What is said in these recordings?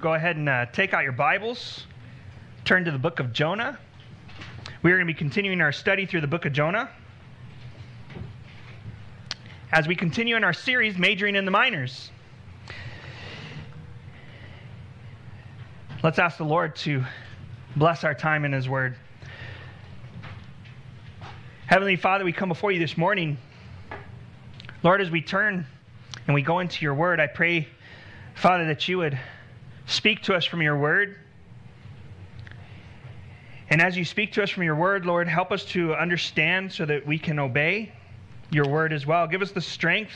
go ahead and uh, take out your Bibles, turn to the book of Jonah. We are going to be continuing our study through the book of Jonah. As we continue in our series, Majoring in the Minors. Let's ask the Lord to bless our time in His Word. Heavenly Father, we come before you this morning. Lord, as we turn and we go into your Word, I pray, Father, that you would speak to us from your Word. And as you speak to us from your Word, Lord, help us to understand so that we can obey your Word as well. Give us the strength,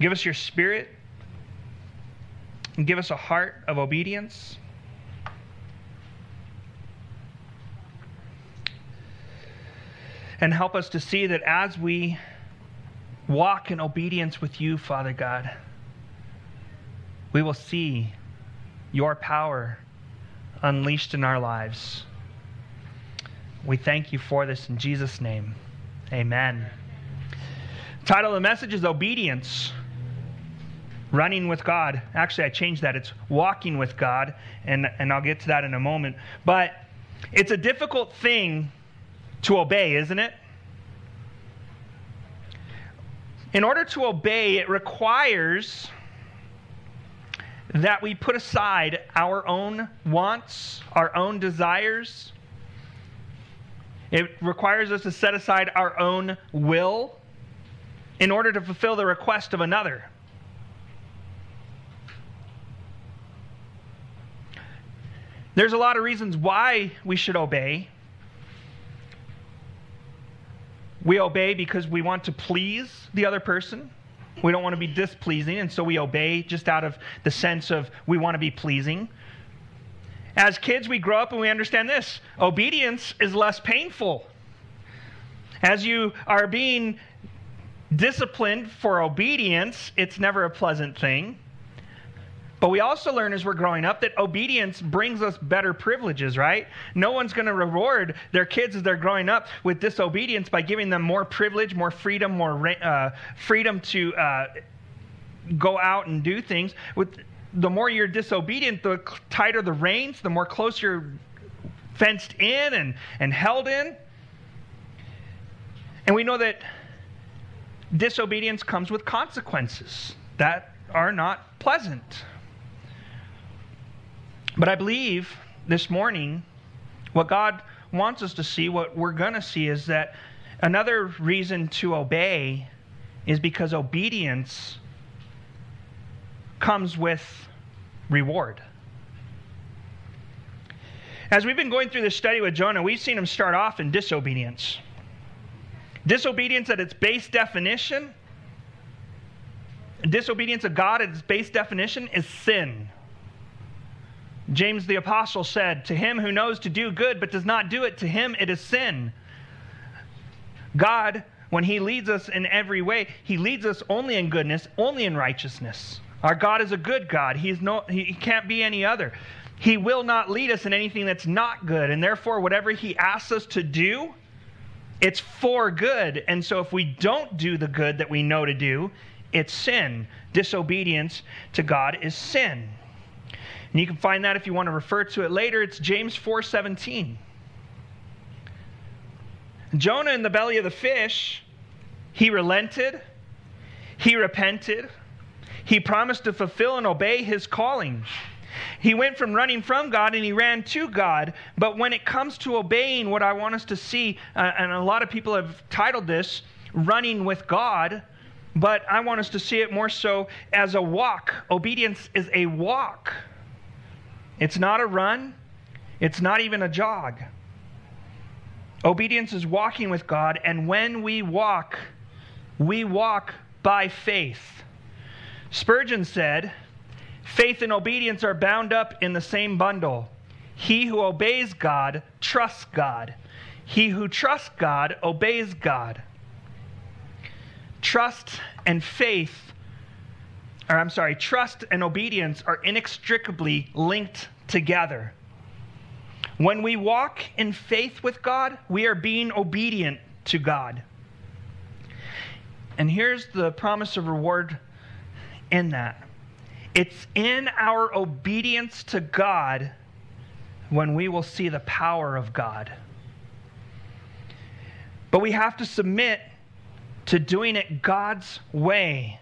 give us your Spirit, and give us a heart of obedience. And help us to see that as we walk in obedience with you, Father God, we will see your power unleashed in our lives. We thank you for this in Jesus' name. Amen. title of the message is Obedience. Running with God. Actually, I changed that. It's walking with God, and, and I'll get to that in a moment. But it's a difficult thing to obey, isn't it? In order to obey, it requires that we put aside our own wants, our own desires. It requires us to set aside our own will in order to fulfill the request of another. There's a lot of reasons why we should obey. We obey because we want to please the other person. We don't want to be displeasing, and so we obey just out of the sense of we want to be pleasing. As kids, we grow up and we understand this obedience is less painful. As you are being disciplined for obedience, it's never a pleasant thing. But we also learn as we're growing up that obedience brings us better privileges, right? No one's going to reward their kids as they're growing up with disobedience by giving them more privilege, more freedom, more uh, freedom to uh, go out and do things. With the more you're disobedient, the tighter the reins, the more close you're fenced in and, and held in. And we know that disobedience comes with consequences that are not pleasant. But I believe this morning what God wants us to see, what we're going to see, is that another reason to obey is because obedience comes with reward. As we've been going through this study with Jonah, we've seen him start off in disobedience. Disobedience at its base definition, disobedience of God at its base definition is sin. James the Apostle said, To him who knows to do good but does not do it, to him it is sin. God, when he leads us in every way, he leads us only in goodness, only in righteousness. Our God is a good God. He, is no, he can't be any other. He will not lead us in anything that's not good. And therefore, whatever he asks us to do, it's for good. And so if we don't do the good that we know to do, it's sin. Disobedience to God is sin. And you can find that if you want to refer to it later. It's James 4:17. Jonah in the belly of the fish, he relented, he repented, he promised to fulfill and obey his calling. He went from running from God and he ran to God. But when it comes to obeying, what I want us to see, uh, and a lot of people have titled this, Running with God, but I want us to see it more so as a walk. Obedience is a walk. It's not a run, it's not even a jog. Obedience is walking with God, and when we walk, we walk by faith. Spurgeon said, Faith and obedience are bound up in the same bundle. He who obeys God trusts God. He who trusts God obeys God. Trust and faith or I'm sorry, trust and obedience are inextricably linked together. When we walk in faith with God, we are being obedient to God. And here's the promise of reward in that It's in our obedience to God when we will see the power of God. But we have to submit to doing it God's way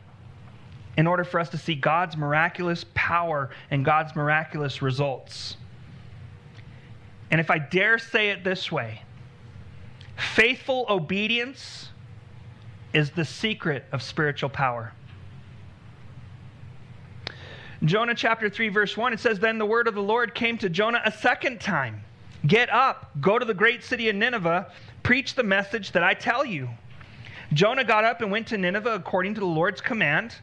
in order for us to see God's miraculous power and God's miraculous results. And if I dare say it this way, faithful obedience is the secret of spiritual power. Jonah chapter 3, verse 1, it says, Then the word of the Lord came to Jonah a second time Get up, go to the great city of Nineveh, preach the message that I tell you. Jonah got up and went to Nineveh according to the Lord's command.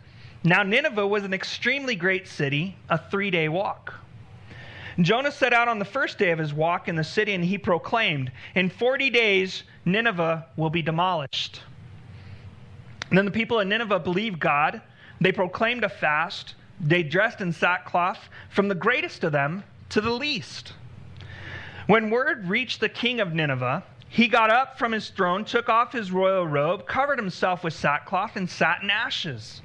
Now, Nineveh was an extremely great city, a three day walk. Jonah set out on the first day of his walk in the city and he proclaimed, In 40 days, Nineveh will be demolished. And then the people of Nineveh believed God. They proclaimed a fast. They dressed in sackcloth, from the greatest of them to the least. When word reached the king of Nineveh, he got up from his throne, took off his royal robe, covered himself with sackcloth, and sat in ashes.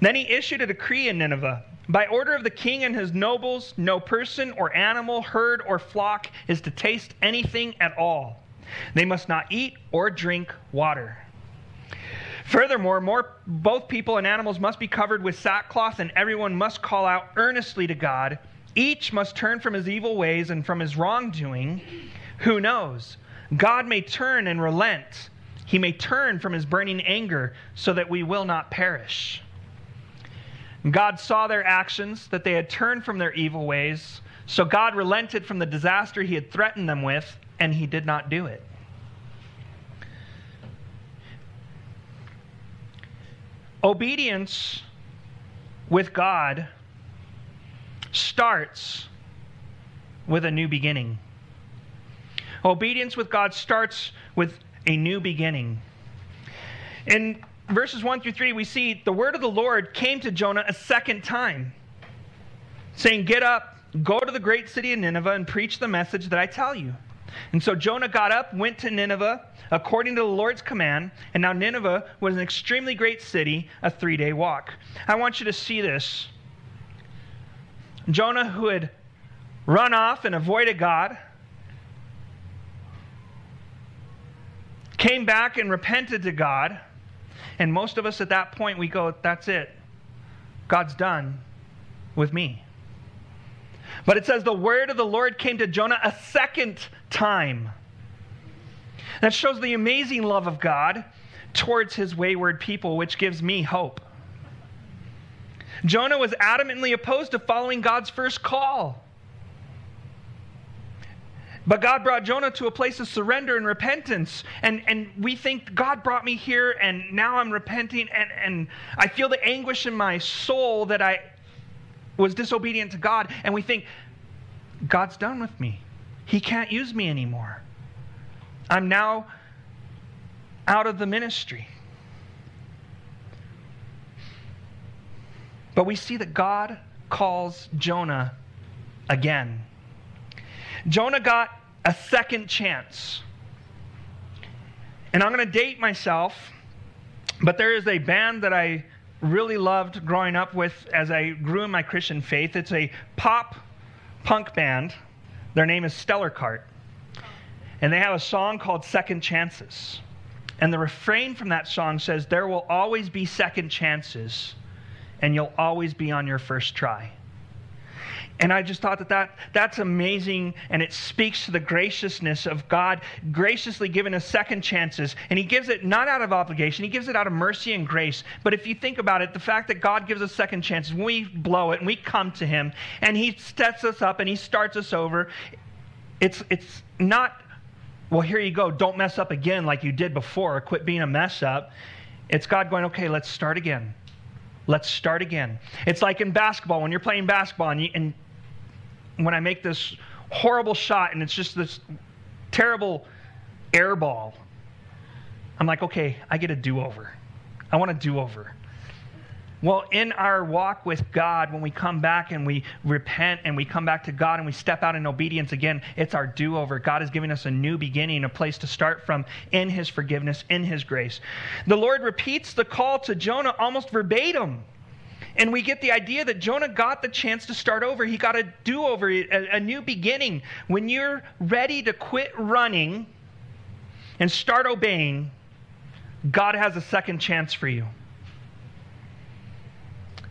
Then he issued a decree in Nineveh. By order of the king and his nobles, no person or animal, herd or flock is to taste anything at all. They must not eat or drink water. Furthermore, more, both people and animals must be covered with sackcloth, and everyone must call out earnestly to God. Each must turn from his evil ways and from his wrongdoing. Who knows? God may turn and relent. He may turn from his burning anger so that we will not perish. God saw their actions, that they had turned from their evil ways. So God relented from the disaster he had threatened them with, and he did not do it. Obedience with God starts with a new beginning. Obedience with God starts with a new beginning. In verses 1 through 3, we see the word of the Lord came to Jonah a second time, saying, Get up, go to the great city of Nineveh, and preach the message that I tell you. And so Jonah got up, went to Nineveh, according to the Lord's command, and now Nineveh was an extremely great city, a three day walk. I want you to see this. Jonah, who had run off and avoided God, came back and repented to God. And most of us at that point, we go, That's it. God's done with me. But it says the word of the Lord came to Jonah a second time. That shows the amazing love of God towards his wayward people, which gives me hope. Jonah was adamantly opposed to following God's first call. But God brought Jonah to a place of surrender and repentance. And, and we think, God brought me here, and now I'm repenting, and, and I feel the anguish in my soul that I was disobedient to God. And we think, God's done with me. He can't use me anymore. I'm now out of the ministry. But we see that God calls Jonah again. Jonah got a second chance. And I'm going to date myself, but there is a band that I really loved growing up with as I grew in my Christian faith. It's a pop punk band. Their name is Stellar Kart. And they have a song called Second Chances. And the refrain from that song says, There will always be second chances, and you'll always be on your first try. And I just thought that, that that's amazing, and it speaks to the graciousness of God graciously giving us second chances. And He gives it not out of obligation, He gives it out of mercy and grace. But if you think about it, the fact that God gives us second chances, we blow it and we come to Him, and He sets us up and He starts us over, it's, it's not well, here you go. Don't mess up again like you did before. Quit being a mess up. It's God going, okay, let's start again. Let's start again. It's like in basketball when you're playing basketball and, you, and when I make this horrible shot and it's just this terrible air ball, I'm like, okay, I get a do over. I want a do over. Well, in our walk with God, when we come back and we repent and we come back to God and we step out in obedience again, it's our do over. God is giving us a new beginning, a place to start from in His forgiveness, in His grace. The Lord repeats the call to Jonah almost verbatim And we get the idea that Jonah got the chance to start over. He got a do over, a, a new beginning. When you're ready to quit running and start obeying, God has a second chance for you.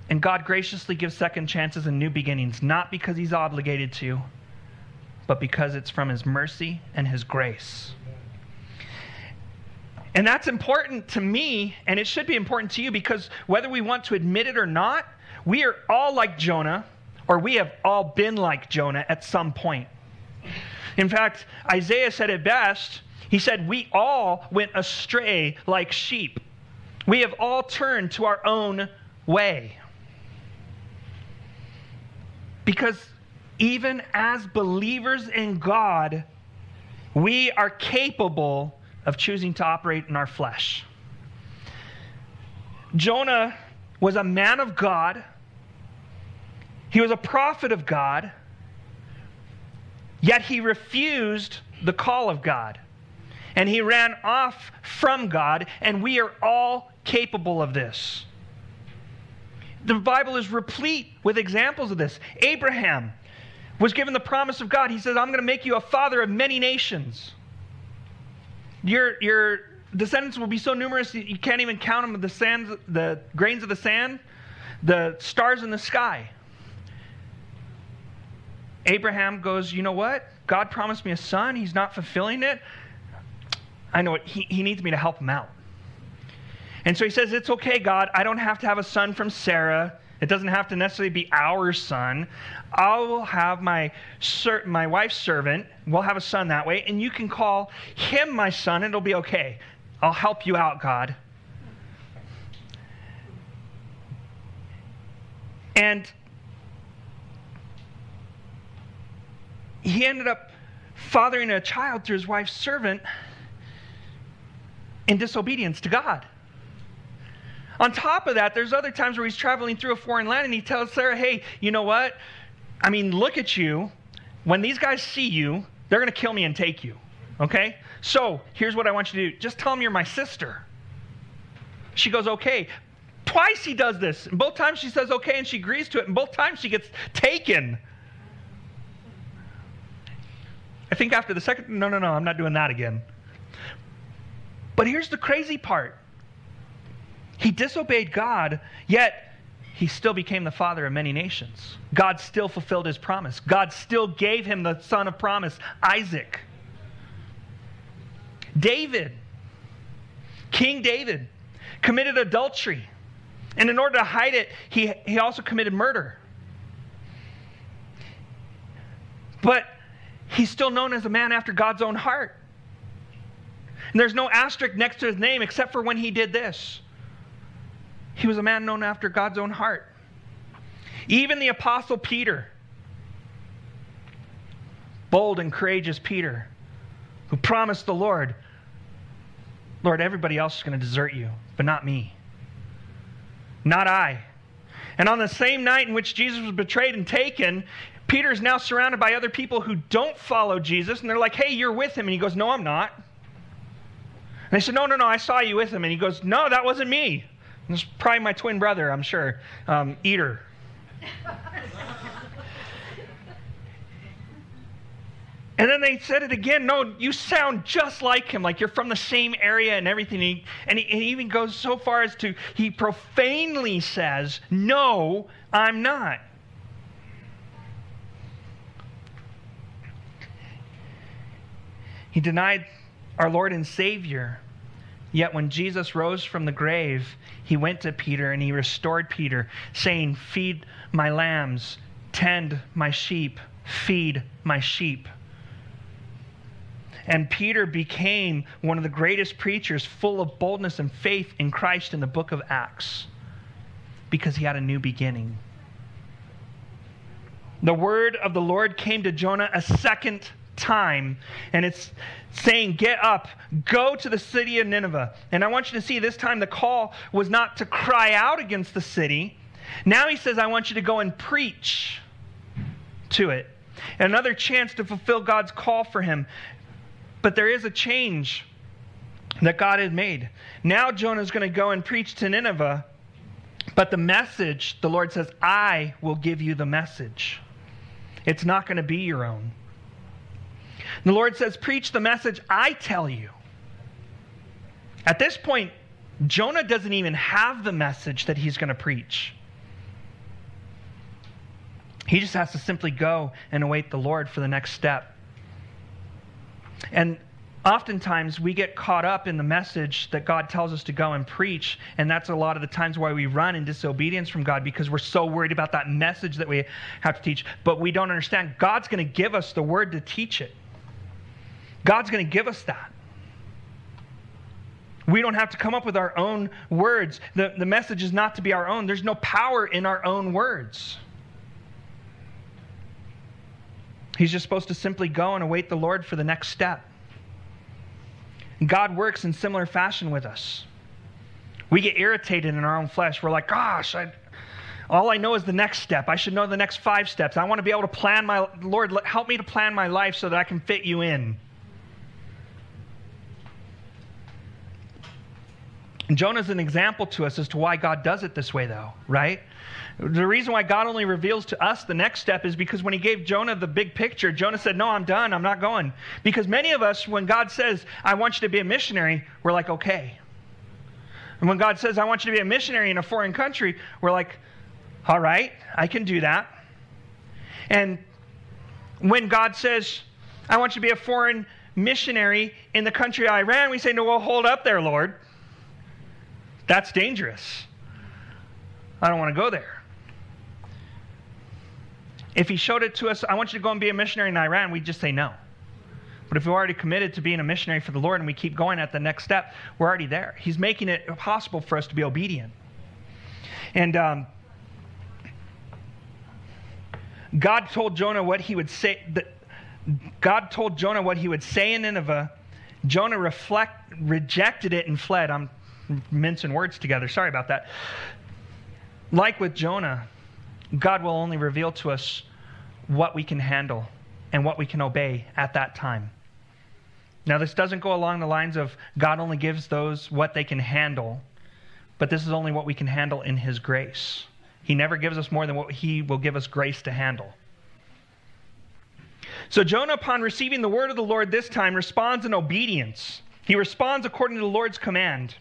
And God graciously gives second chances and new beginnings, not because He's obligated to, but because it's from His mercy and His grace. And that's important to me, and it should be important to you because whether we want to admit it or not, we are all like Jonah, or we have all been like Jonah at some point. In fact, Isaiah said it best. He said, We all went astray like sheep. We have all turned to our own way. Because even as believers in God, we are capable of choosing to operate in our flesh. Jonah was a man of God, he was a prophet of God, yet he refused the call of God. And he ran off from God, and we are all capable of this. The Bible is replete with examples of this. Abraham was given the promise of God. He says, I'm going to make you a father of many nations. Your, your descendants will be so numerous you can't even count them, the, sands, the grains of the sand, the stars in the sky. Abraham goes, You know what? God promised me a son. He's not fulfilling it. I know it. He, he needs me to help him out. And so he says, It's okay, God. I don't have to have a son from Sarah. It doesn't have to necessarily be our son. I will have my, my wife's servant, we'll have a son that way, and you can call him my son, and it'll be okay. I'll help you out, God. And he ended up fathering a child through his wife's servant in disobedience to God. On top of that, there's other times where he's traveling through a foreign land and he tells Sarah, hey, you know what? I mean, look at you. When these guys see you, they're going to kill me and take you. Okay? So here's what I want you to do just tell them you're my sister. She goes, okay. Twice he does this. And both times she says okay and she agrees to it. And both times she gets taken. I think after the second, no, no, no, I'm not doing that again. But here's the crazy part he disobeyed God, yet he still became the father of many nations. God still fulfilled his promise. God still gave him the son of promise, Isaac. David, King David, committed adultery. And in order to hide it, he, he also committed murder. But he's still known as a man after God's own heart. And there's no asterisk next to his name except for when he did this. He was a man known after God's own heart. Even the Apostle Peter, bold and courageous Peter, who promised the Lord, Lord, everybody else is going to desert you, but not me. Not I. And on the same night in which Jesus was betrayed and taken, Peter is now surrounded by other people who don't follow Jesus, and they're like, hey, you're with him. And he goes, no, I'm not. And they said, no, no, no, I saw you with him. And he goes, no, that wasn't me. It's probably my twin brother, I'm sure. Um, Eater. And then they said it again. No, you sound just like him, like you're from the same area and everything. He, and he, and he even goes so far as to, he profanely says, No, I'm not. He denied our Lord and Savior. Yet when Jesus rose from the grave, he went to Peter and he restored Peter, saying, Feed my lambs, tend my sheep, feed my sheep. And Peter became one of the greatest preachers, full of boldness and faith in Christ in the book of Acts, because he had a new beginning. The word of the Lord came to Jonah a second time, and it's saying, Get up, go to the city of Nineveh. And I want you to see this time the call was not to cry out against the city. Now he says, I want you to go and preach to it. Another chance to fulfill God's call for him. But there is a change that God had made. Now Jonah is going to go and preach to Nineveh, But the message, the Lord says, I will give you the message. It's not going to be your own. The Lord says, Preach the message I tell you. At this point, Jonah doesn't even have the message that he's going to preach. He just has to simply go and await the Lord for the next step. And oftentimes we get caught up in the message that God tells us to go and preach, and that's a lot of the times why we run in disobedience from God because we're so worried about that message that we have to teach. But we don't understand God's going to give us the word to teach it. God's going to give us that. We don't have to come up with our own words. The, the message is not to be our own. There's no power in our own words. He's just supposed to simply go and await the Lord for the next step. God works in similar fashion with us. We get irritated in our own flesh. We're like, gosh, I, all I know is the next step. I should know the next five steps. I want to be able to plan my, Lord, help me to plan my life so that I can fit you in. And Jonah's an example to us as to why God does it this way, though, right? The reason why God only reveals to us the next step is because when he gave Jonah the big picture, Jonah said, No, I'm done. I'm not going. Because many of us, when God says, I want you to be a missionary, we're like, Okay. And when God says, I want you to be a missionary in a foreign country, we're like, All right, I can do that. And when God says, I want you to be a foreign missionary in the country Iran, we say, No, well, hold up there, Lord. That's dangerous. I don't want to go there. If he showed it to us, I want you to go and be a missionary in Iran, we'd just say no. But if we're already committed to being a missionary for the Lord and we keep going at the next step, we're already there. He's making it possible for us to be obedient. And um, God told Jonah what he would say. God told Jonah what he would say in Nineveh. Jonah reflect, rejected it and fled. I'm mincing words together. Sorry about that. Like with Jonah, God will only reveal to us what we can handle and what we can obey at that time. Now, this doesn't go along the lines of God only gives those what they can handle, but this is only what we can handle in His grace. He never gives us more than what He will give us grace to handle. So, Jonah, upon receiving the word of the Lord this time, responds in obedience. He responds according to the Lord's command.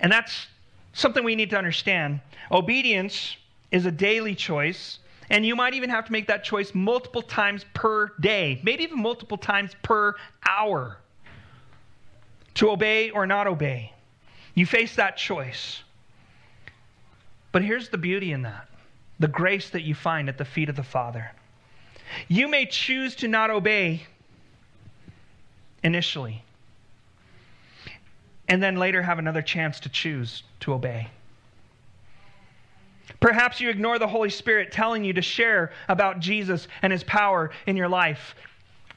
And that's something we need to understand. Obedience is a daily choice, and you might even have to make that choice multiple times per day, maybe even multiple times per hour to obey or not obey. You face that choice. But here's the beauty in that the grace that you find at the feet of the Father. You may choose to not obey initially and then later have another chance to choose to obey. Perhaps you ignore the Holy Spirit telling you to share about Jesus and his power in your life,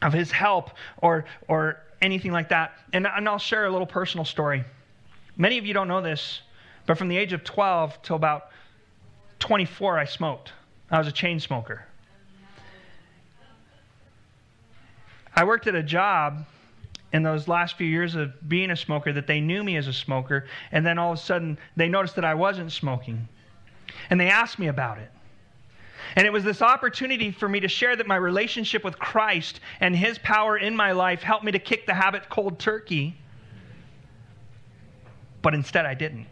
of his help, or, or anything like that. And, and I'll share a little personal story. Many of you don't know this, but from the age of 12 till about 24, I smoked. I was a chain smoker. I worked at a job in those last few years of being a smoker that they knew me as a smoker, and then all of a sudden they noticed that I wasn't smoking. And they asked me about it. And it was this opportunity for me to share that my relationship with Christ and His power in my life helped me to kick the habit cold turkey. But instead, I didn't.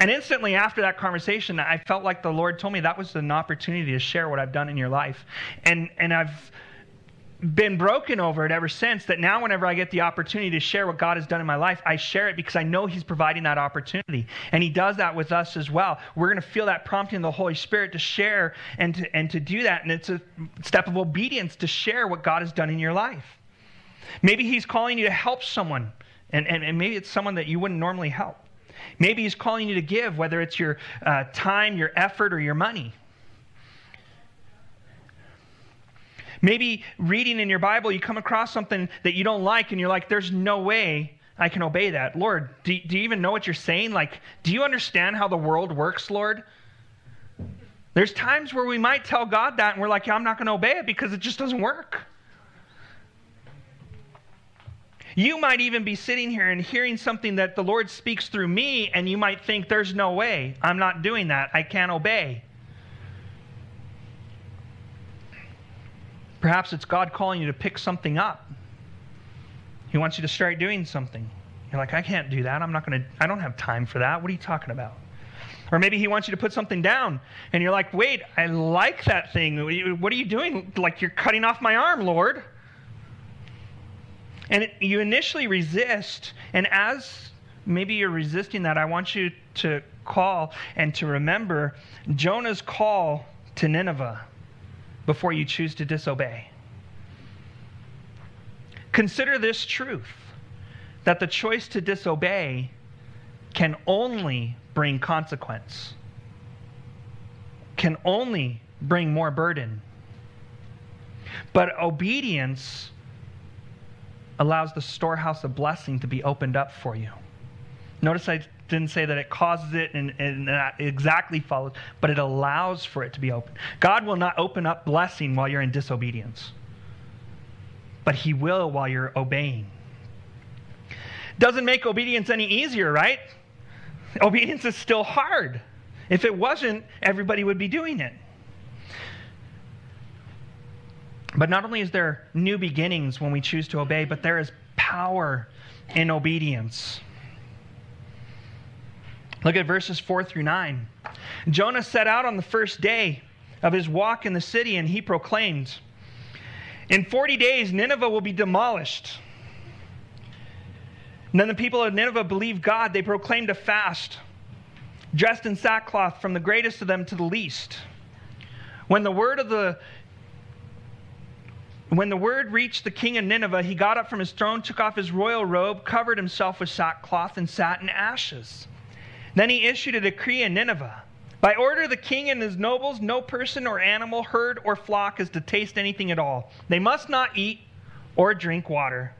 And instantly after that conversation, I felt like the Lord told me that was an opportunity to share what I've done in your life. And, and I've been broken over it ever since that now whenever i get the opportunity to share what god has done in my life i share it because i know he's providing that opportunity. And he does that with us as well. We're going to feel that prompting of the holy spirit to share and to, and to do that. And it's a step of obedience to share what god has done in your life. Maybe he's calling you to help someone and, and, and maybe it's someone that you wouldn't normally help. Maybe he's calling you to give whether it's your uh, time your effort or your money Maybe reading in your Bible, you come across something that you don't like, and you're like, there's no way I can obey that. Lord, do, do you even know what you're saying? Like, do you understand how the world works, Lord? There's times where we might tell God that, and we're like, yeah, I'm not going to obey it because it just doesn't work. You might even be sitting here and hearing something that the Lord speaks through me, and you might think, there's no way. I'm not doing that. I can't obey. Perhaps it's God calling you to pick something up. He wants you to start doing something. You're like, I can't do that. I'm not going to, I don't have time for that. What are you talking about? Or maybe he wants you to put something down and you're like, wait, I like that thing. What are you doing? Like you're cutting off my arm, Lord. And you initially resist. And as maybe you're resisting that, I want you to call and to remember Jonah's call to Nineveh before you choose to disobey. Consider this truth that the choice to disobey can only bring consequence, can only bring more burden. But obedience allows the storehouse of blessing to be opened up for you. Notice I didn't say that it causes it and, and that exactly follows, but it allows for it to be open. God will not open up blessing while you're in disobedience, but He will while you're obeying. Doesn't make obedience any easier, right? Obedience is still hard. If it wasn't, everybody would be doing it. But not only is there new beginnings when we choose to obey, but there is power in obedience. Look at verses 4 through 9. Jonah set out on the first day of his walk in the city, and he proclaimed, In 40 days, Nineveh will be demolished. And then the people of Nineveh believed God. They proclaimed a fast, dressed in sackcloth from the greatest of them to the least. When the word of the when the word reached the king of Nineveh, he got up from his throne, took off his royal robe, covered himself with sackcloth, and sat in ashes. Then he issued a decree in Nineveh. By order of the king and his nobles, no person or animal, herd or flock is to taste anything at all. They must not eat or drink water.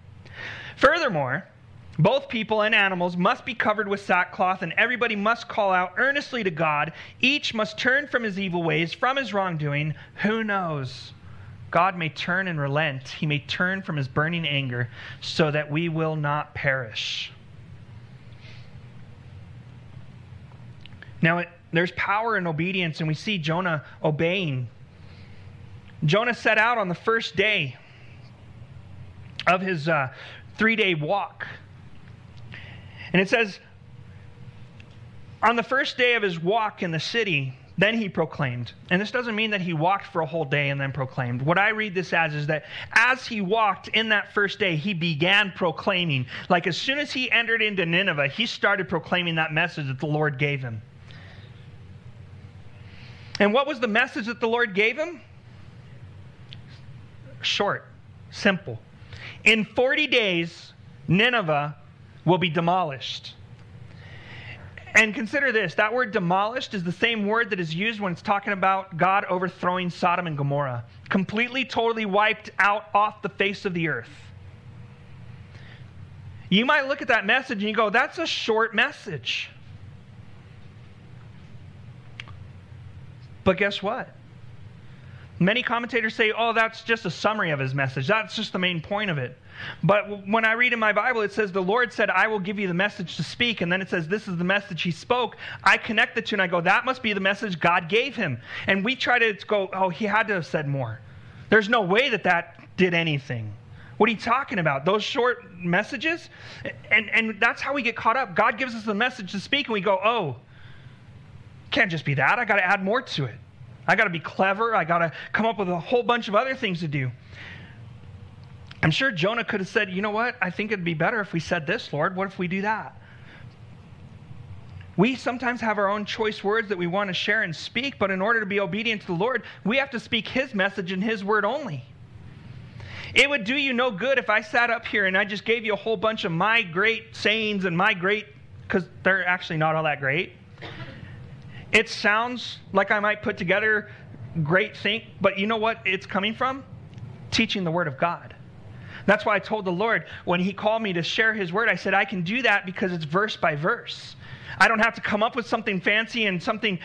Furthermore, both people and animals must be covered with sackcloth, and everybody must call out earnestly to God. Each must turn from his evil ways, from his wrongdoing. Who knows? God may turn and relent. He may turn from his burning anger so that we will not perish. Now, it, there's power in obedience, and we see Jonah obeying. Jonah set out on the first day of his uh, three day walk. And it says, on the first day of his walk in the city, then he proclaimed. And this doesn't mean that he walked for a whole day and then proclaimed. What I read this as is that as he walked in that first day, he began proclaiming. Like as soon as he entered into Nineveh, he started proclaiming that message that the Lord gave him. And what was the message that the Lord gave him? Short, simple. In 40 days, Nineveh will be demolished. And consider this that word demolished is the same word that is used when it's talking about God overthrowing Sodom and Gomorrah. Completely, totally wiped out off the face of the earth. You might look at that message and you go, that's a short message. But guess what? Many commentators say, oh, that's just a summary of his message. That's just the main point of it. But when I read in my Bible, it says, The Lord said, I will give you the message to speak. And then it says, This is the message he spoke. I connect the two and I go, That must be the message God gave him. And we try to go, Oh, he had to have said more. There's no way that that did anything. What are you talking about? Those short messages? And, and that's how we get caught up. God gives us the message to speak, and we go, Oh, can't just be that. I got to add more to it. I got to be clever. I got to come up with a whole bunch of other things to do. I'm sure Jonah could have said, You know what? I think it'd be better if we said this, Lord. What if we do that? We sometimes have our own choice words that we want to share and speak, but in order to be obedient to the Lord, we have to speak His message and His word only. It would do you no good if I sat up here and I just gave you a whole bunch of my great sayings and my great, because they're actually not all that great. It sounds like I might put together great think, but you know what it's coming from? Teaching the Word of God. That's why I told the Lord when He called me to share His word, I said, I can do that because it's verse by verse. I don't have to come up with something fancy and something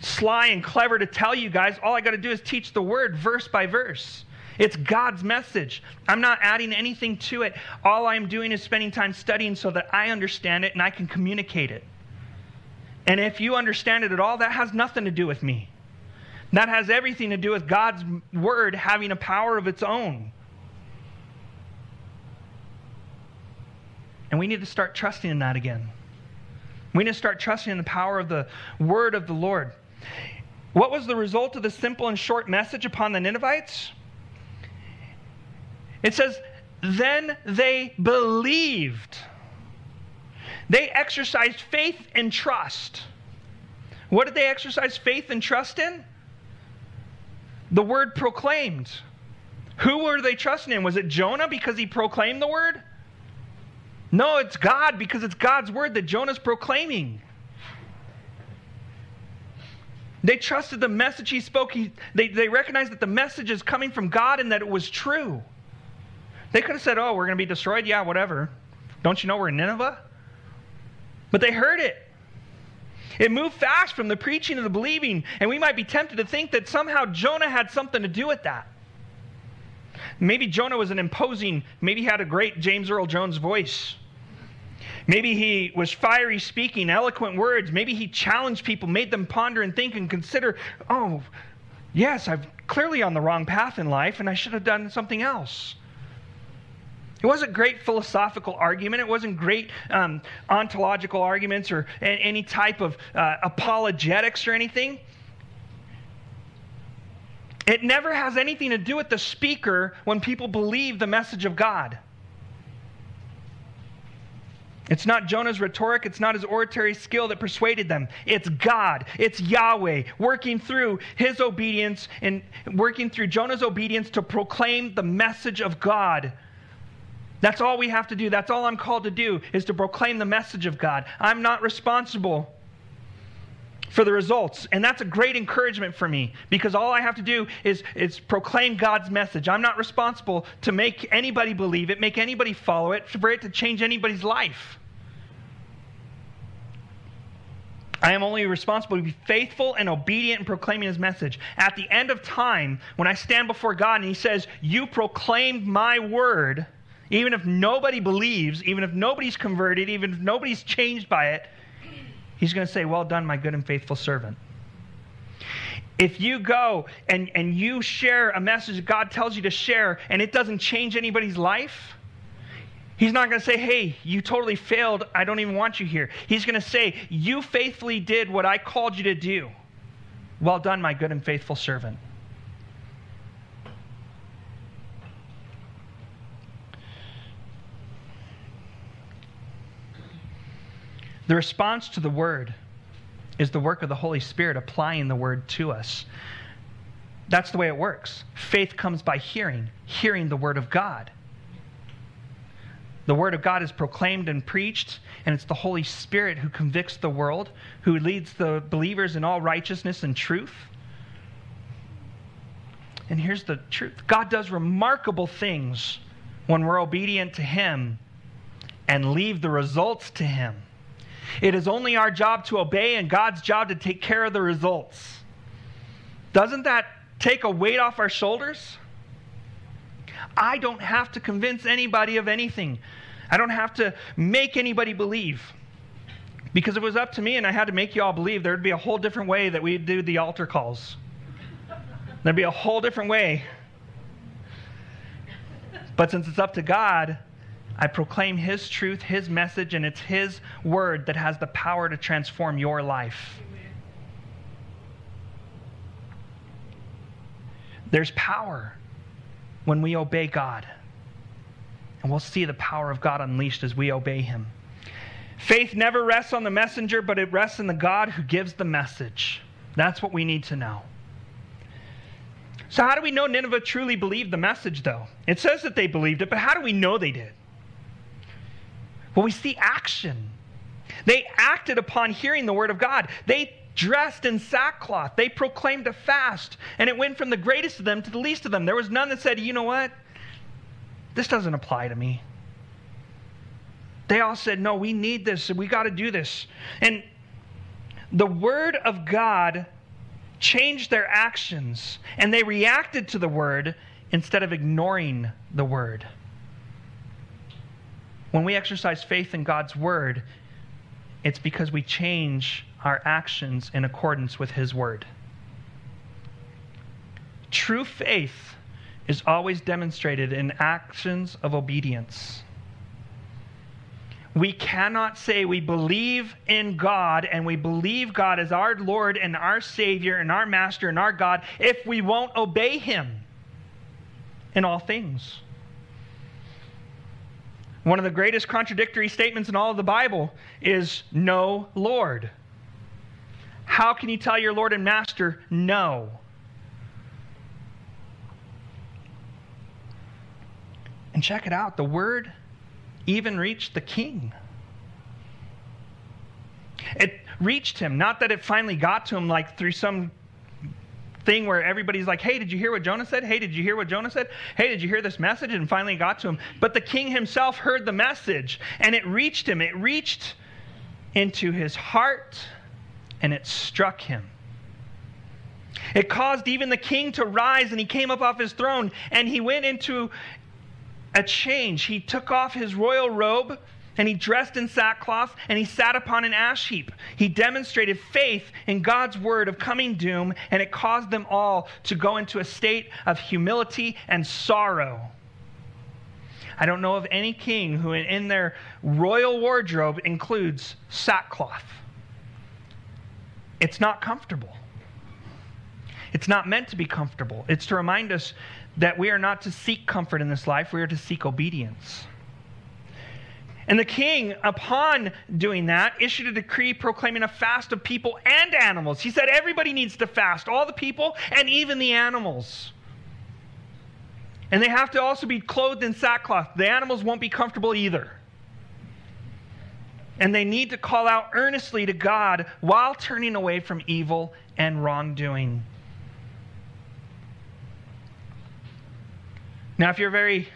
sly and clever to tell you guys. All I got to do is teach the word verse by verse. It's God's message. I'm not adding anything to it. All I'm doing is spending time studying so that I understand it and I can communicate it. And if you understand it at all, that has nothing to do with me. That has everything to do with God's word having a power of its own. And we need to start trusting in that again. We need to start trusting in the power of the word of the Lord. What was the result of the simple and short message upon the Ninevites? It says, Then they believed. They exercised faith and trust. What did they exercise faith and trust in? The word proclaimed. Who were they trusting in? Was it Jonah because he proclaimed the word? No, it's God because it's God's word that Jonah's proclaiming. They trusted the message he spoke. He, they, they recognized that the message is coming from God and that it was true. They could have said, Oh, we're going to be destroyed. Yeah, whatever. Don't you know we're in Nineveh? But they heard it. It moved fast from the preaching to the believing, and we might be tempted to think that somehow Jonah had something to do with that. Maybe Jonah was an imposing, maybe he had a great James Earl Jones voice. Maybe he was fiery speaking, eloquent words. Maybe he challenged people, made them ponder and think and consider, oh, yes, I'm clearly on the wrong path in life and I should have done something else. It wasn't great philosophical argument. It wasn't great um, ontological arguments or any type of uh, apologetics or anything. It never has anything to do with the speaker when people believe the message of God. It's not Jonah's rhetoric, it's not his oratory skill that persuaded them. It's God, it's Yahweh working through his obedience and working through Jonah's obedience to proclaim the message of God. That's all we have to do. That's all I'm called to do is to proclaim the message of God. I'm not responsible for the results. And that's a great encouragement for me because all I have to do is, is proclaim God's message. I'm not responsible to make anybody believe it, make anybody follow it, for it to change anybody's life. I am only responsible to be faithful and obedient in proclaiming his message. At the end of time, when I stand before God and he says, You proclaimed my word, even if nobody believes, even if nobody's converted, even if nobody's changed by it, he's going to say, Well done, my good and faithful servant. If you go and, and you share a message God tells you to share and it doesn't change anybody's life, He's not going to say, hey, you totally failed. I don't even want you here. He's going to say, you faithfully did what I called you to do. Well done, my good and faithful servant. The response to the word is the work of the Holy Spirit applying the word to us. That's the way it works. Faith comes by hearing, hearing the word of God. The Word of God is proclaimed and preached, and it's the Holy Spirit who convicts the world, who leads the believers in all righteousness and truth. And here's the truth God does remarkable things when we're obedient to Him and leave the results to Him. It is only our job to obey and God's job to take care of the results. Doesn't that take a weight off our shoulders? I don't have to convince anybody of anything. I don't have to make anybody believe. Because if it was up to me and I had to make you all believe, there'd be a whole different way that we'd do the altar calls. There'd be a whole different way. But since it's up to God, I proclaim His truth, His message, and it's His word that has the power to transform your life. There's power when we obey God. And we'll see the power of God unleashed as we obey Him. Faith never rests on the messenger, but it rests in the God who gives the message. That's what we need to know. So, how do we know Nineveh truly believed the message, though? It says that they believed it, but how do we know they did? Well, we see action. They acted upon hearing the word of God. They dressed in sackcloth. They proclaimed a fast, and it went from the greatest of them to the least of them. There was none that said, you know what? This doesn't apply to me. They all said, no, we need this, we got to do this. And the word of God changed their actions, and they reacted to the word instead of ignoring the word. When we exercise faith in God's word, it's because we change our actions in accordance with his word. True faith is always demonstrated in actions of obedience. We cannot say we believe in God and we believe God as our Lord and our Savior and our Master and our God if we won't obey Him in all things. One of the greatest contradictory statements in all of the Bible is no Lord. How can you tell your Lord and Master no? And check it out the word even reached the king. It reached him, not that it finally got to him like through some thing where everybody's like, hey, did you hear what Jonah said? Hey, did you hear what Jonah said? Hey, did you hear this message? And finally got to him. But the king himself heard the message and it reached him. It reached into his heart and it struck him. It caused even the king to rise and he came up off his throne and he went into a change. He took off his royal robe and he dressed in sackcloth and he sat upon an ash heap. He demonstrated faith in God's word of coming doom, and it caused them all to go into a state of humility and sorrow. I don't know of any king who, in their royal wardrobe, includes sackcloth. It's not comfortable. It's not meant to be comfortable. It's to remind us that we are not to seek comfort in this life, we are to seek obedience. And the king, upon doing that, issued a decree proclaiming a fast of people and animals. He said everybody needs to fast, all the people and even the animals. And they have to also be clothed in sackcloth. The animals won't be comfortable either. And they need to call out earnestly to God while turning away from evil and wrongdoing. Now, if you're very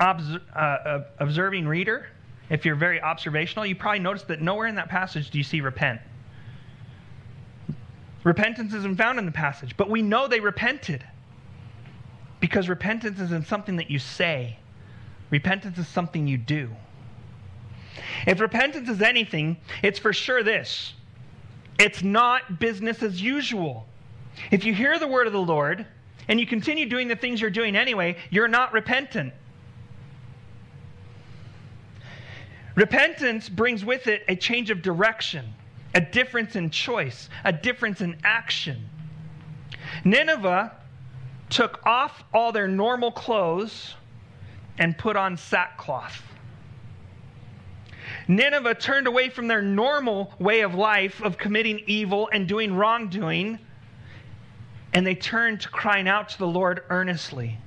obs- uh, observing reader, if you're very observational, you probably notice that nowhere in that passage do you see repent. Repentance isn't found in the passage, but we know they repented because repentance isn't something that you say, repentance is something you do. If repentance is anything, it's for sure this it's not business as usual. If you hear the word of the Lord and you continue doing the things you're doing anyway, you're not repentant. Repentance brings with it a change of direction, a difference in choice, a difference in action. Nineveh took off all their normal clothes and put on sackcloth. Nineveh turned away from their normal way of life of committing evil and doing wrongdoing and they turned to crying out to the Lord earnestly.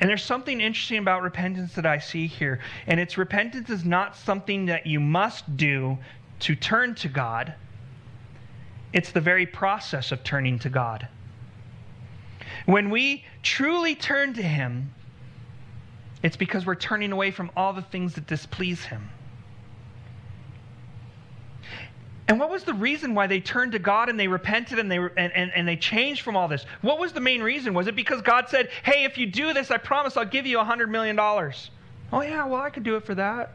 And there's something interesting about repentance that I see here. And it's repentance is not something that you must do to turn to God, it's the very process of turning to God. When we truly turn to Him, it's because we're turning away from all the things that displease Him. And what was the reason why they turned to God and they repented and they, and, and, and they changed from all this? What was the main reason? Was it because God said, hey, if you do this, I promise I'll give you a $100 million? Oh, yeah, well, I could do it for that.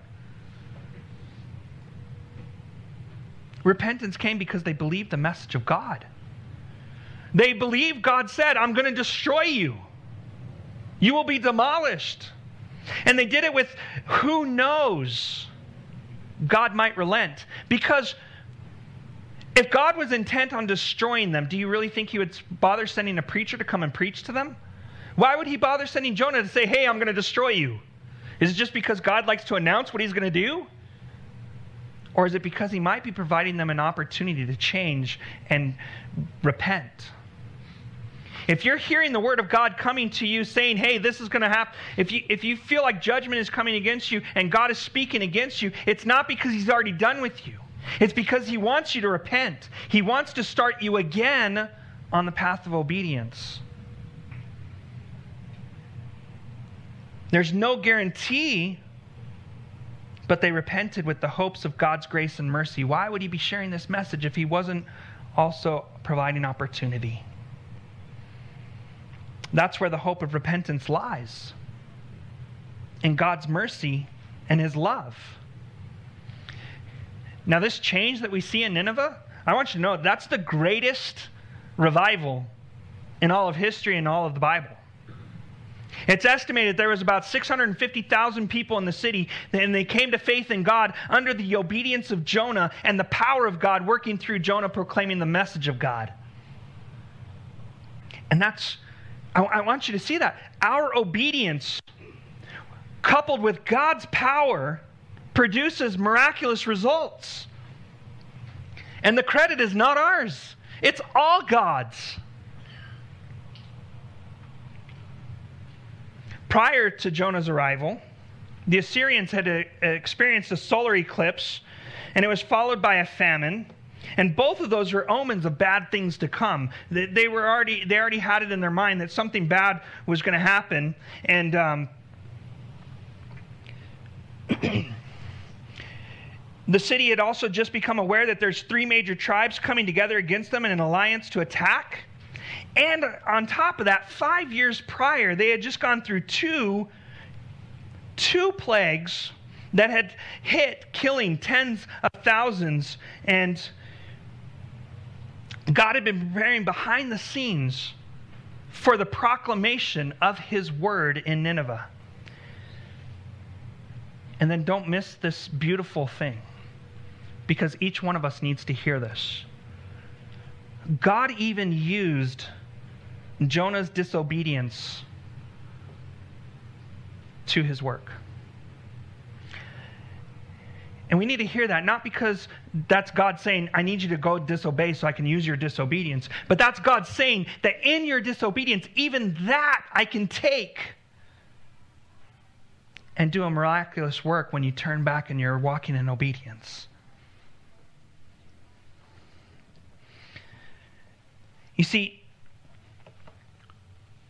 Repentance came because they believed the message of God. They believed God said, I'm going to destroy you. You will be demolished. And they did it with who knows God might relent. Because if God was intent on destroying them, do you really think he would bother sending a preacher to come and preach to them? Why would he bother sending Jonah to say, hey, I'm going to destroy you? Is it just because God likes to announce what he's going to do? Or is it because he might be providing them an opportunity to change and repent? If you're hearing the word of God coming to you saying, hey, this is going to happen, if you, if you feel like judgment is coming against you and God is speaking against you, it's not because he's already done with you. It's because He wants you to repent. He wants to start you again on the path of obedience. There's no guarantee, but they repented with the hopes of God's grace and mercy. Why would he be sharing this message if he wasn't also providing opportunity? That's where the hope of repentance lies in God's mercy and his love. Now, this change that we see in Nineveh, I want you to know that's the greatest revival in all of history and all of the Bible. It's estimated there was about 650,000 people in the city, and they came to faith in God under the obedience of Jonah and the power of God working through Jonah proclaiming the message of God. And that's, I, I want you to see that. Our obedience, coupled with God's power, produces miraculous results. And the credit is not ours, it's all God's. Prior to Jonah's arrival, the Assyrians had uh, experienced a solar eclipse, and it was followed by a famine. And both of those were omens of bad things to come. They, were already, they already had it in their mind that something bad was going to happen. And um, the city had also just become aware that there's three major tribes coming together against them in an alliance to attack. And on top of that, five years prior, they had just gone through two, two plagues that had hit, killing tens of thousands. And God had been preparing behind the scenes for the proclamation of his word in Nineveh. And then don't miss this beautiful thing, because each one of us needs to hear this. God even used Jonah's disobedience to his work. And we need to hear that, not because that's God saying, I need you to go disobey so I can use your disobedience, but that's God saying that in your disobedience, even that I can take and do a miraculous work when you turn back and you're walking in obedience. You see,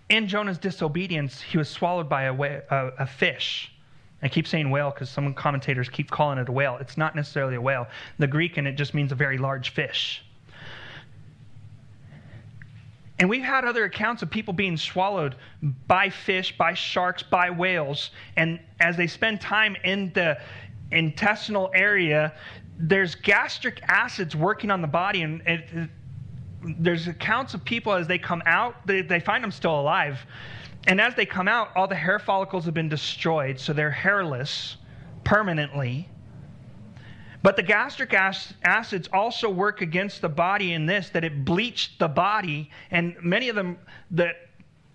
in Jonah's disobedience, he was swallowed by a, whale, a, a fish. I keep saying whale because some commentators keep calling it a whale. It's not necessarily a whale. The Greek in it just means a very large fish. And we've had other accounts of people being swallowed by fish, by sharks, by whales. And as they spend time in the intestinal area, there's gastric acids working on the body, and it, there's accounts of people as they come out, they, they find them still alive. And as they come out, all the hair follicles have been destroyed, so they're hairless permanently. But the gastric acids also work against the body in this that it bleached the body, and many of them that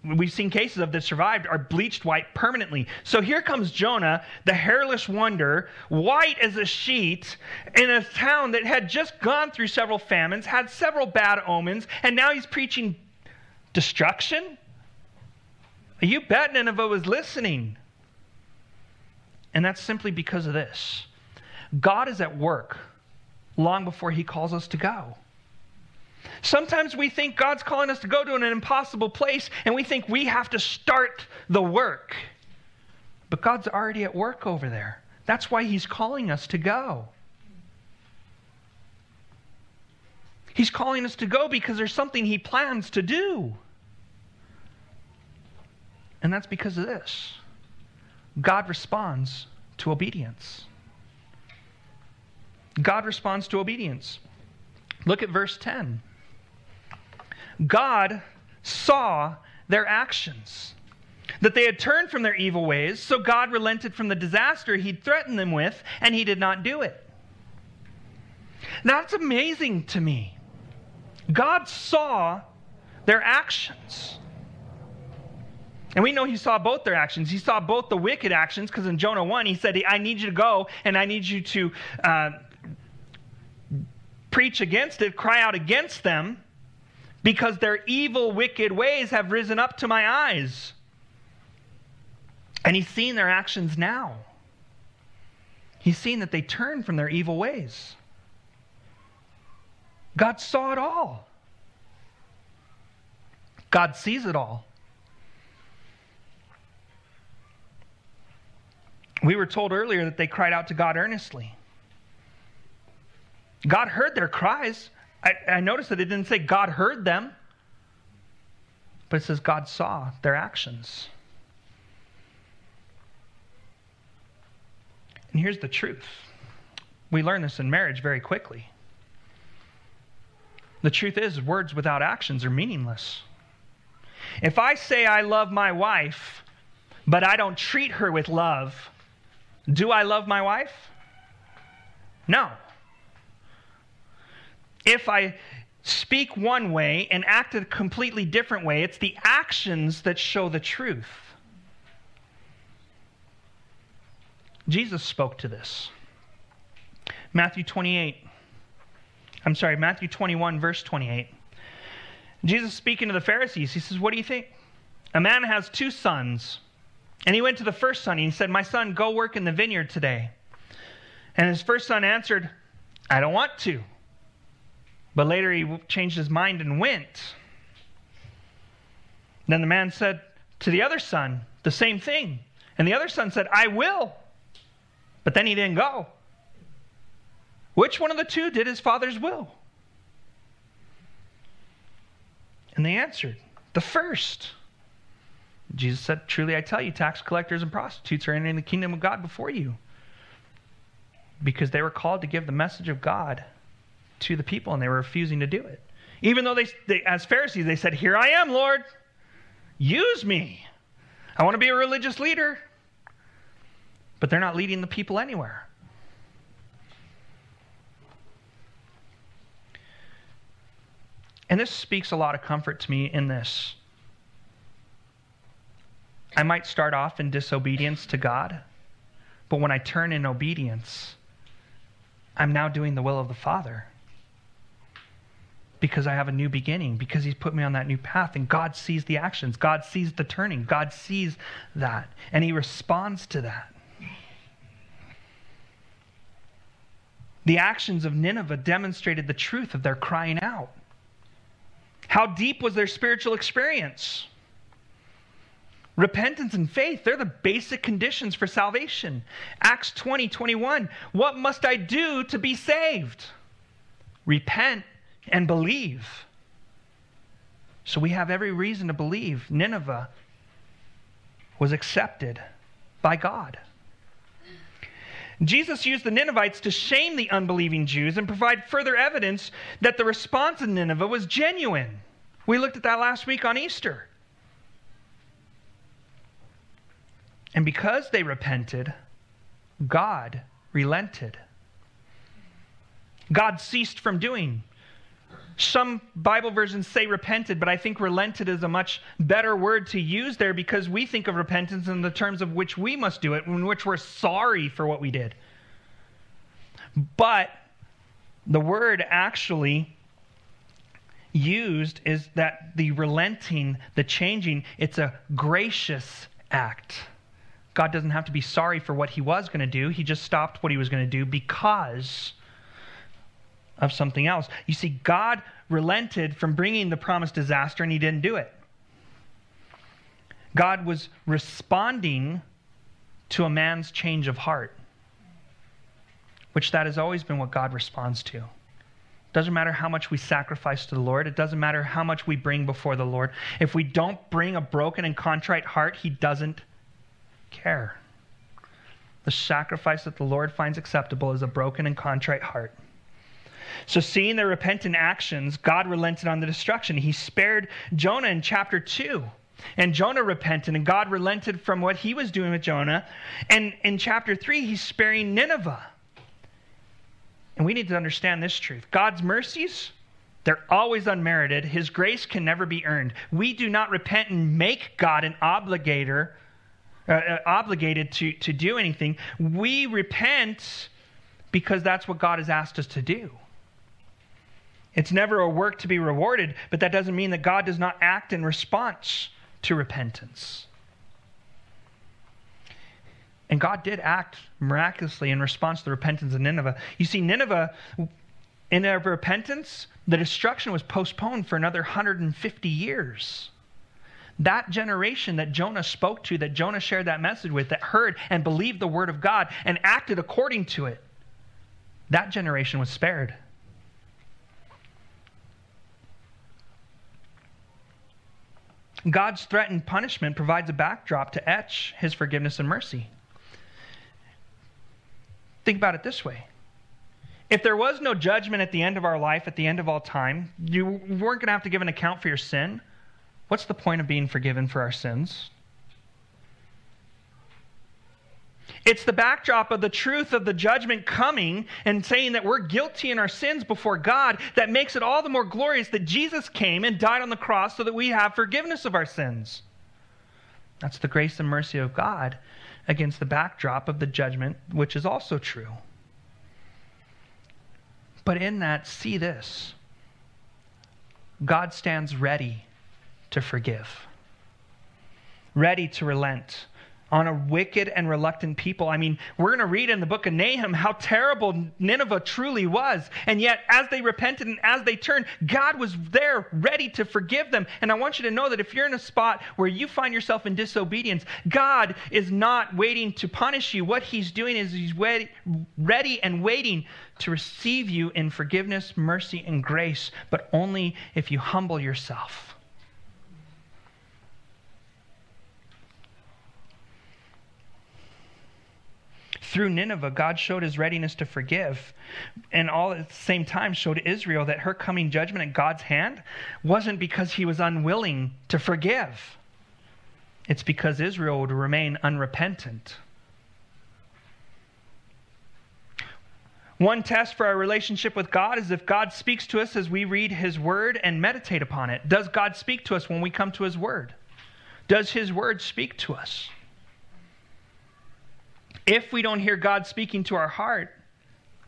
we've seen cases of that survived are bleached white permanently. So here comes Jonah, the hairless wonder, white as a sheet, in a town that had just gone through several famines, had several bad omens, and now he's preaching destruction? You bet Nineveh was listening. And that's simply because of this. God is at work long before he calls us to go. Sometimes we think God's calling us to go to an impossible place and we think we have to start the work. But God's already at work over there. That's why He's calling us to go. He's calling us to go because there's something He plans to do. And that's because of this God responds to obedience. God responds to obedience. Look at verse 10. God saw their actions, that they had turned from their evil ways, so God relented from the disaster he'd threatened them with, and he did not do it. That's amazing to me. God saw their actions. And we know he saw both their actions. He saw both the wicked actions, because in Jonah 1, he said, I need you to go and I need you to uh, preach against it, cry out against them because their evil, wicked ways have risen up to my eyes. And he's seen their actions now. He's seen that they turn from their evil ways. God saw it all. God sees it all. We were told earlier that they cried out to God earnestly. God heard their cries. I, I noticed that it didn't say God heard them, but it says God saw their actions. And here's the truth we learn this in marriage very quickly. The truth is, words without actions are meaningless. If I say I love my wife, but I don't treat her with love, do I love my wife? No. If I speak one way and act a completely different way, it's the actions that show the truth. Jesus spoke to this. Matthew 28. I'm sorry, Matthew 21, verse 28. Jesus speaking to the Pharisees, he says, What do you think? A man has two sons. And he went to the first son and he said, My son, go work in the vineyard today. And his first son answered, I don't want to. But later he changed his mind and went. Then the man said to the other son the same thing. And the other son said, I will. But then he didn't go. Which one of the two did his father's will? And they answered, The first. Jesus said, Truly I tell you, tax collectors and prostitutes are entering the kingdom of God before you. Because they were called to give the message of God to the people and they were refusing to do it. Even though they, they as Pharisees, they said, Here I am, Lord. Use me. I want to be a religious leader. But they're not leading the people anywhere. And this speaks a lot of comfort to me in this. I might start off in disobedience to God, but when I turn in obedience, I'm now doing the will of the Father. Because I have a new beginning, because He's put me on that new path, and God sees the actions, God sees the turning, God sees that, and He responds to that. The actions of Nineveh demonstrated the truth of their crying out. How deep was their spiritual experience? Repentance and faith, they're the basic conditions for salvation. Acts 20, 21. What must I do to be saved? Repent and believe. So we have every reason to believe Nineveh was accepted by God. Jesus used the Ninevites to shame the unbelieving Jews and provide further evidence that the response in Nineveh was genuine. We looked at that last week on Easter. And because they repented, God relented. God ceased from doing. Some Bible versions say repented, but I think relented is a much better word to use there because we think of repentance in the terms of which we must do it, in which we're sorry for what we did. But the word actually used is that the relenting, the changing, it's a gracious act. God doesn't have to be sorry for what he was going to do. He just stopped what he was going to do because of something else. You see, God relented from bringing the promised disaster and he didn't do it. God was responding to a man's change of heart, which that has always been what God responds to. Doesn't matter how much we sacrifice to the Lord. It doesn't matter how much we bring before the Lord. If we don't bring a broken and contrite heart, He doesn't care. The sacrifice that the Lord finds acceptable is a broken and contrite heart. So, seeing their repentant actions, God relented on the destruction. He spared Jonah in chapter 2. And Jonah repented, and God relented from what he was doing with Jonah. And in chapter 3, he's sparing Nineveh. And we need to understand this truth God's mercies, they're always unmerited. His grace can never be earned. We do not repent and make God an obligator, uh, uh obligated to, to do anything. We repent because that's what God has asked us to do. It's never a work to be rewarded, but that doesn't mean that God does not act in response to repentance. And God did act miraculously in response to the repentance of Nineveh. You see, Nineveh, in their repentance, the destruction was postponed for another 150 years. that generation that Jonah spoke to, that Jonah shared that message with, that heard and believed the word of God and acted according to it, that generation was spared. God's threatened punishment provides a backdrop to etch his forgiveness and mercy. Think about it this way. If there was no judgment at the end of our life, at the end of all time, you weren't going to have to give an account for your sin. What's the point of being forgiven for our sins? It's the backdrop of the truth of the judgment coming and saying that we're guilty in our sins before God that makes it all the more glorious that Jesus came and died on the cross so that we have forgiveness of our sins. That's the grace and mercy of God against the backdrop of the judgment, which is also true. But in that, see this God stands ready to forgive, ready to relent on a wicked and reluctant people. I mean, we're going to read in the book of Nahum how terrible Nineveh truly was. And yet, as they repented and as they turned, God was there ready to forgive them. And I want you to know that if you're in a spot where you find yourself in disobedience, God is not waiting to punish you. What He's doing is He's ready and waiting to receive you in forgiveness, mercy, and grace, but only if you humble yourself. Through Nineveh, God showed his readiness to forgive. And all at the same time showed Israel that her coming judgment at God's hand wasn't because he was unwilling to forgive, it's because Israel would remain unrepentant. One test for our relationship with God is if God speaks to us as we read His Word and meditate upon it. Does God speak to us when we come to His Word? Does His Word speak to us? If we don't hear God speaking to our heart,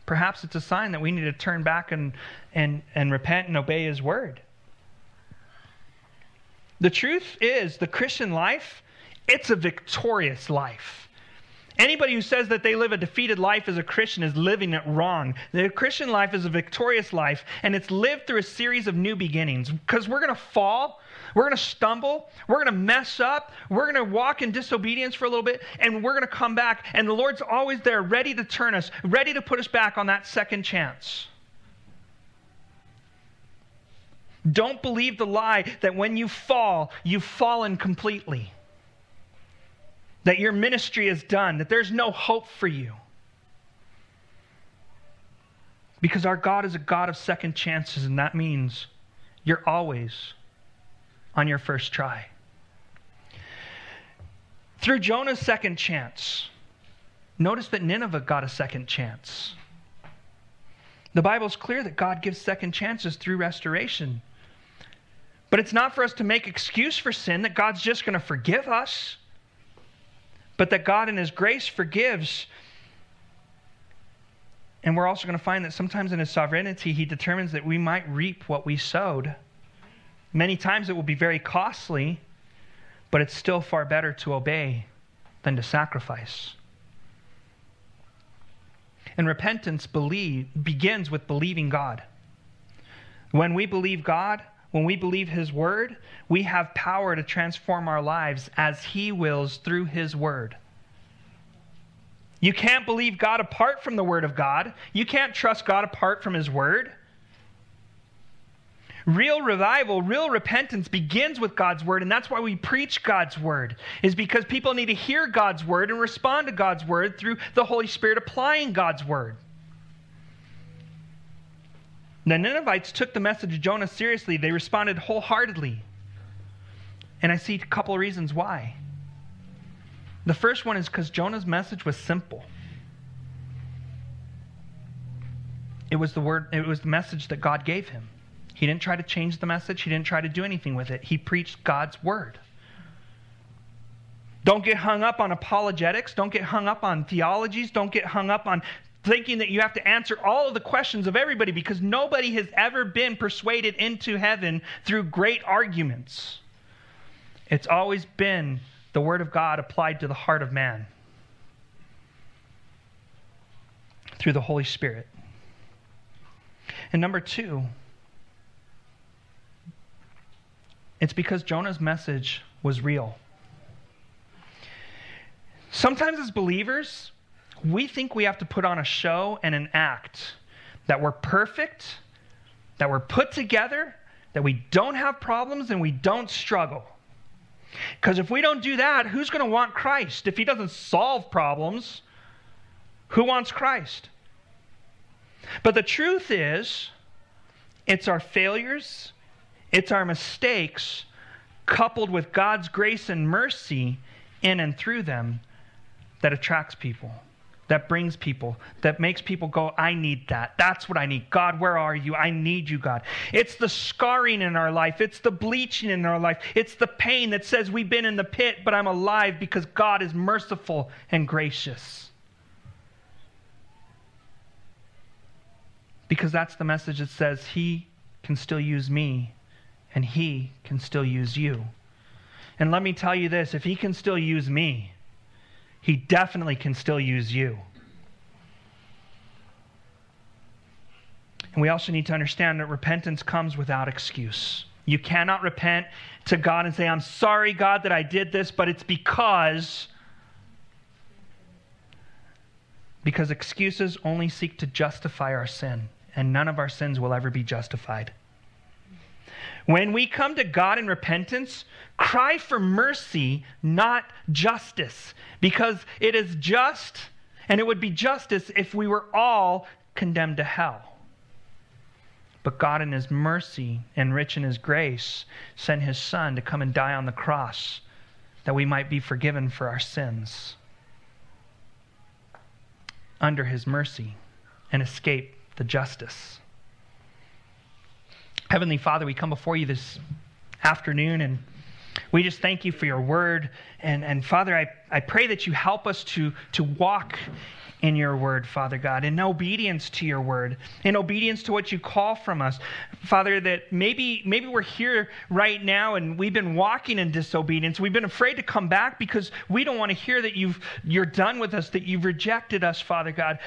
perhaps it's a sign that we need to turn back and, and, and repent and obey His word. The truth is, the Christian life, it's a victorious life. Anybody who says that they live a defeated life as a Christian is living it wrong. The Christian life is a victorious life, and it's lived through a series of new beginnings. Because we're going to fall, we're going to stumble. We're going to mess up. We're going to walk in disobedience for a little bit, and we're going to come back. And the Lord's always there, ready to turn us, ready to put us back on that second chance. Don't believe the lie that when you fall, you've fallen completely. That your ministry is done, that there's no hope for you. Because our God is a God of second chances, and that means you're always on your first try. Through Jonah's second chance, notice that Nineveh got a second chance. The Bible's clear that God gives second chances through restoration. But it's not for us to make excuse for sin that God's just going to forgive us, but that God in his grace forgives. And we're also going to find that sometimes in his sovereignty he determines that we might reap what we sowed. Many times it will be very costly, but it's still far better to obey than to sacrifice. And repentance believe, begins with believing God. When we believe God, when we believe His Word, we have power to transform our lives as He wills through His Word. You can't believe God apart from the Word of God. You can't trust God apart from His Word. Real revival, real repentance begins with God's word, and that's why we preach God's word, is because people need to hear God's word and respond to God's word through the Holy Spirit applying God's word. The Ninevites took the message of Jonah seriously. They responded wholeheartedly. And I see a couple of reasons why. The first one is because Jonah's message was simple. It was the word, it was the message that God gave him. He didn't try to change the message, he didn't try to do anything with it. He preached God's word. Don't get hung up on apologetics. Don't get hung up on theologies. Don't get hung up on thinking that you have to answer all of the questions of everybody because nobody has ever been persuaded into heaven through great arguments. It's always been the Word of God applied to the heart of man through the Holy Spirit. And number two, it's because Jonah's message was real. Sometimes, as believers, we think we have to put on a show and an act that we're perfect, that we're put together, that we don't have problems, and we don't struggle. Because if we don't do that, who's going to want Christ? If he doesn't solve problems, who wants Christ? But the truth is, it's our failures, it's our mistakes, coupled with God's grace and mercy in and through them, that attracts people, that brings people, that makes people go, I need that. That's what I need. God, where are you? I need you, God. It's the scarring in our life, it's the bleaching in our life, it's the pain that says we've been in the pit, but I'm alive because God is merciful and gracious. Because that's the message that says He can still use me and He can still use you. And let me tell you this if He can still use me, He definitely can still use you. And we also need to understand that repentance comes without excuse. You cannot repent to God and say, I'm sorry, God, that I did this, but it's because. Because excuses only seek to justify our sin and none of our sins will ever be justified. When we come to God in repentance, cry for mercy, not justice, because it is just, and it would be justice if we were all condemned to hell. But God, in His mercy and rich in His grace, sent His Son to come and die on the cross that we might be forgiven for our sins under His mercy and escape the justice. Heavenly Father, we come before you this afternoon and we just thank you for your word. And, and Father, I, I pray that you help us to, to walk in your word, Father God, in obedience to your word, in obedience to what you call from us. Father, that maybe, maybe we're here right now and we've been walking in disobedience. We've been afraid to come back because we don't want to hear that you've, you're done with us, that you've rejected us, Father God.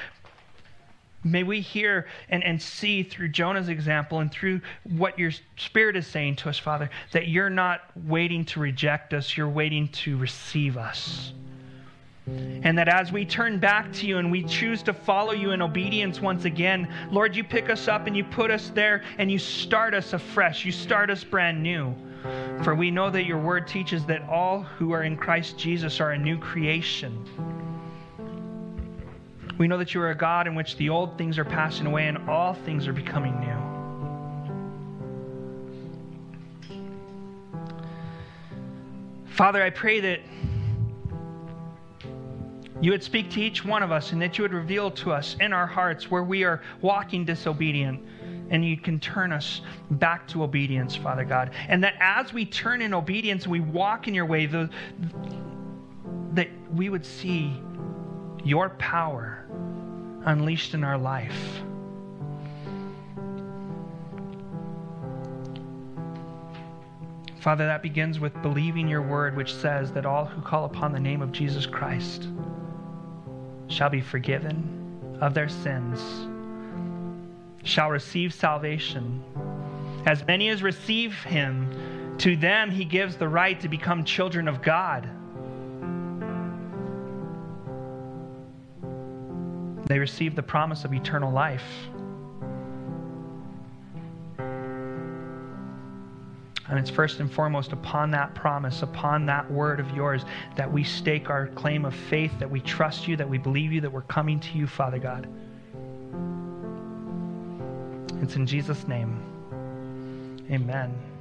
May we hear and, and see through Jonah's example and through what your Spirit is saying to us, Father, that you're not waiting to reject us, you're waiting to receive us. And that as we turn back to you and we choose to follow you in obedience once again, Lord, you pick us up and you put us there and you start us afresh. You start us brand new. For we know that your word teaches that all who are in Christ Jesus are a new creation. We know that you are a God in which the old things are passing away and all things are becoming new. Father, I pray that you would speak to each one of us and that you would reveal to us in our hearts where we are walking disobedient and you can turn us back to obedience, Father God. And that as we turn in obedience and we walk in your way, the, that we would see your power unleashed in our life. Father, that begins with believing your word, which says that all who call upon the name of Jesus Christ shall be forgiven of their sins, shall receive salvation. As many as receive him, to them he gives the right to become children of God. They receive the promise of eternal life. And it's first and foremost upon that promise, upon that word of yours, that we stake our claim of faith, that we trust you, that we believe you, that we're coming to you, Father God. It's in Jesus' name. Amen.